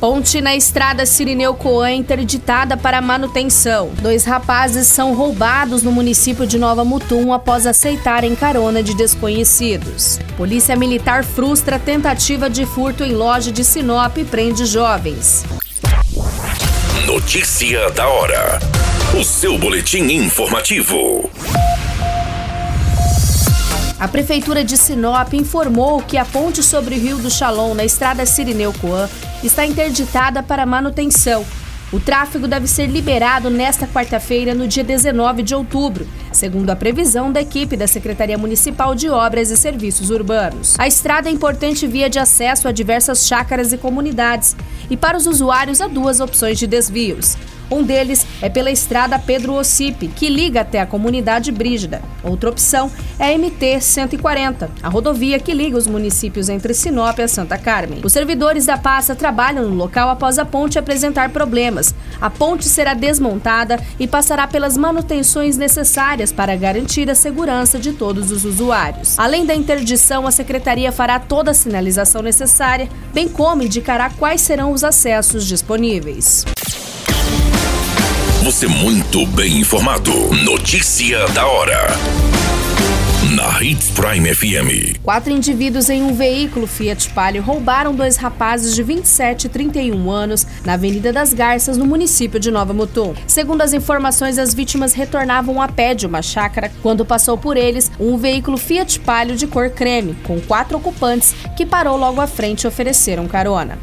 Ponte na estrada Sirineu Coan interditada para manutenção. Dois rapazes são roubados no município de Nova Mutum após aceitarem carona de desconhecidos. Polícia Militar frustra tentativa de furto em loja de Sinop e prende jovens. Notícia da hora. O seu boletim informativo. A Prefeitura de Sinop informou que a ponte sobre o Rio do Chalon, na estrada Sirineu Coan, está interditada para manutenção. O tráfego deve ser liberado nesta quarta-feira, no dia 19 de outubro, segundo a previsão da equipe da Secretaria Municipal de Obras e Serviços Urbanos. A estrada é importante via de acesso a diversas chácaras e comunidades, e para os usuários há duas opções de desvios. Um deles é pela estrada Pedro Ossipe, que liga até a comunidade Brígida. Outra opção é a MT 140, a rodovia que liga os municípios entre Sinop e Santa Carmen. Os servidores da pasta trabalham no local após a ponte apresentar problemas. A ponte será desmontada e passará pelas manutenções necessárias para garantir a segurança de todos os usuários. Além da interdição, a secretaria fará toda a sinalização necessária, bem como indicará quais serão os acessos disponíveis. Você muito bem informado. Notícia da hora. Na Hits Prime FM. Quatro indivíduos em um veículo Fiat Palio roubaram dois rapazes de 27 e 31 anos na Avenida das Garças, no município de Nova Mutum. Segundo as informações, as vítimas retornavam a pé de uma chácara quando passou por eles um veículo Fiat Palio de cor creme, com quatro ocupantes, que parou logo à frente e ofereceram carona.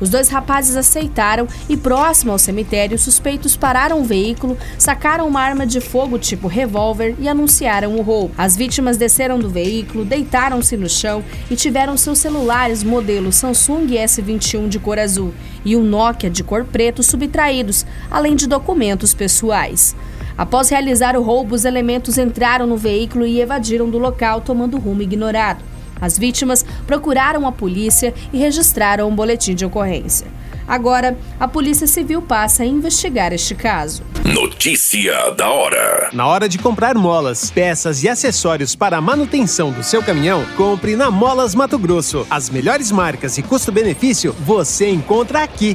Os dois rapazes aceitaram e, próximo ao cemitério, suspeitos pararam o veículo, sacaram uma arma de fogo tipo revólver e anunciaram o roubo. As vítimas desceram do veículo, deitaram-se no chão e tiveram seus celulares modelo Samsung S21 de cor azul e um Nokia de cor preto subtraídos, além de documentos pessoais. Após realizar o roubo, os elementos entraram no veículo e evadiram do local, tomando rumo ignorado. As vítimas procuraram a polícia e registraram um boletim de ocorrência. Agora, a Polícia Civil passa a investigar este caso. Notícia da hora. Na hora de comprar molas, peças e acessórios para a manutenção do seu caminhão, compre na Molas Mato Grosso. As melhores marcas e custo-benefício você encontra aqui.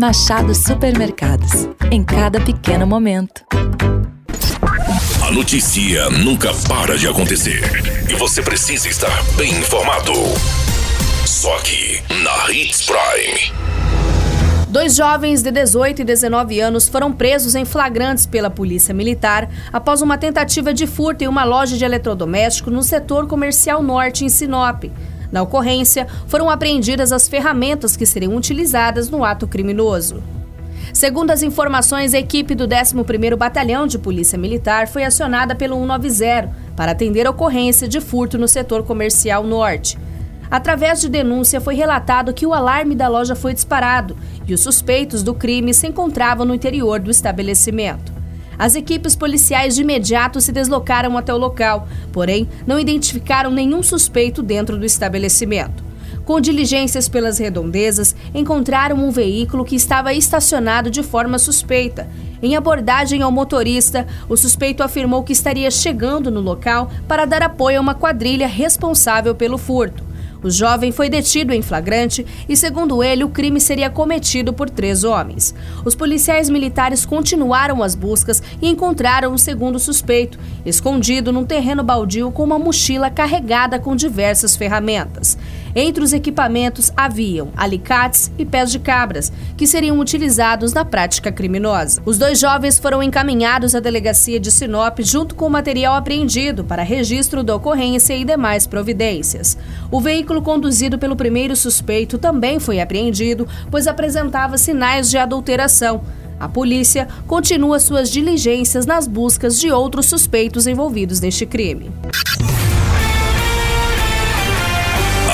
Machado Supermercados. Em cada pequeno momento. A notícia nunca para de acontecer. E você precisa estar bem informado. Só aqui, na Hits Prime. Dois jovens de 18 e 19 anos foram presos em flagrantes pela Polícia Militar após uma tentativa de furto em uma loja de eletrodoméstico no setor comercial norte, em Sinop. Na ocorrência, foram apreendidas as ferramentas que seriam utilizadas no ato criminoso. Segundo as informações, a equipe do 11º Batalhão de Polícia Militar foi acionada pelo 190 para atender a ocorrência de furto no setor comercial norte. Através de denúncia, foi relatado que o alarme da loja foi disparado e os suspeitos do crime se encontravam no interior do estabelecimento. As equipes policiais de imediato se deslocaram até o local, porém não identificaram nenhum suspeito dentro do estabelecimento. Com diligências pelas redondezas, encontraram um veículo que estava estacionado de forma suspeita. Em abordagem ao motorista, o suspeito afirmou que estaria chegando no local para dar apoio a uma quadrilha responsável pelo furto. O jovem foi detido em flagrante e, segundo ele, o crime seria cometido por três homens. Os policiais militares continuaram as buscas e encontraram o segundo suspeito, escondido num terreno baldio com uma mochila carregada com diversas ferramentas. Entre os equipamentos haviam alicates e pés de cabras, que seriam utilizados na prática criminosa. Os dois jovens foram encaminhados à delegacia de Sinop junto com o material apreendido para registro da ocorrência e demais providências. O veículo conduzido pelo primeiro suspeito também foi apreendido, pois apresentava sinais de adulteração. A polícia continua suas diligências nas buscas de outros suspeitos envolvidos neste crime.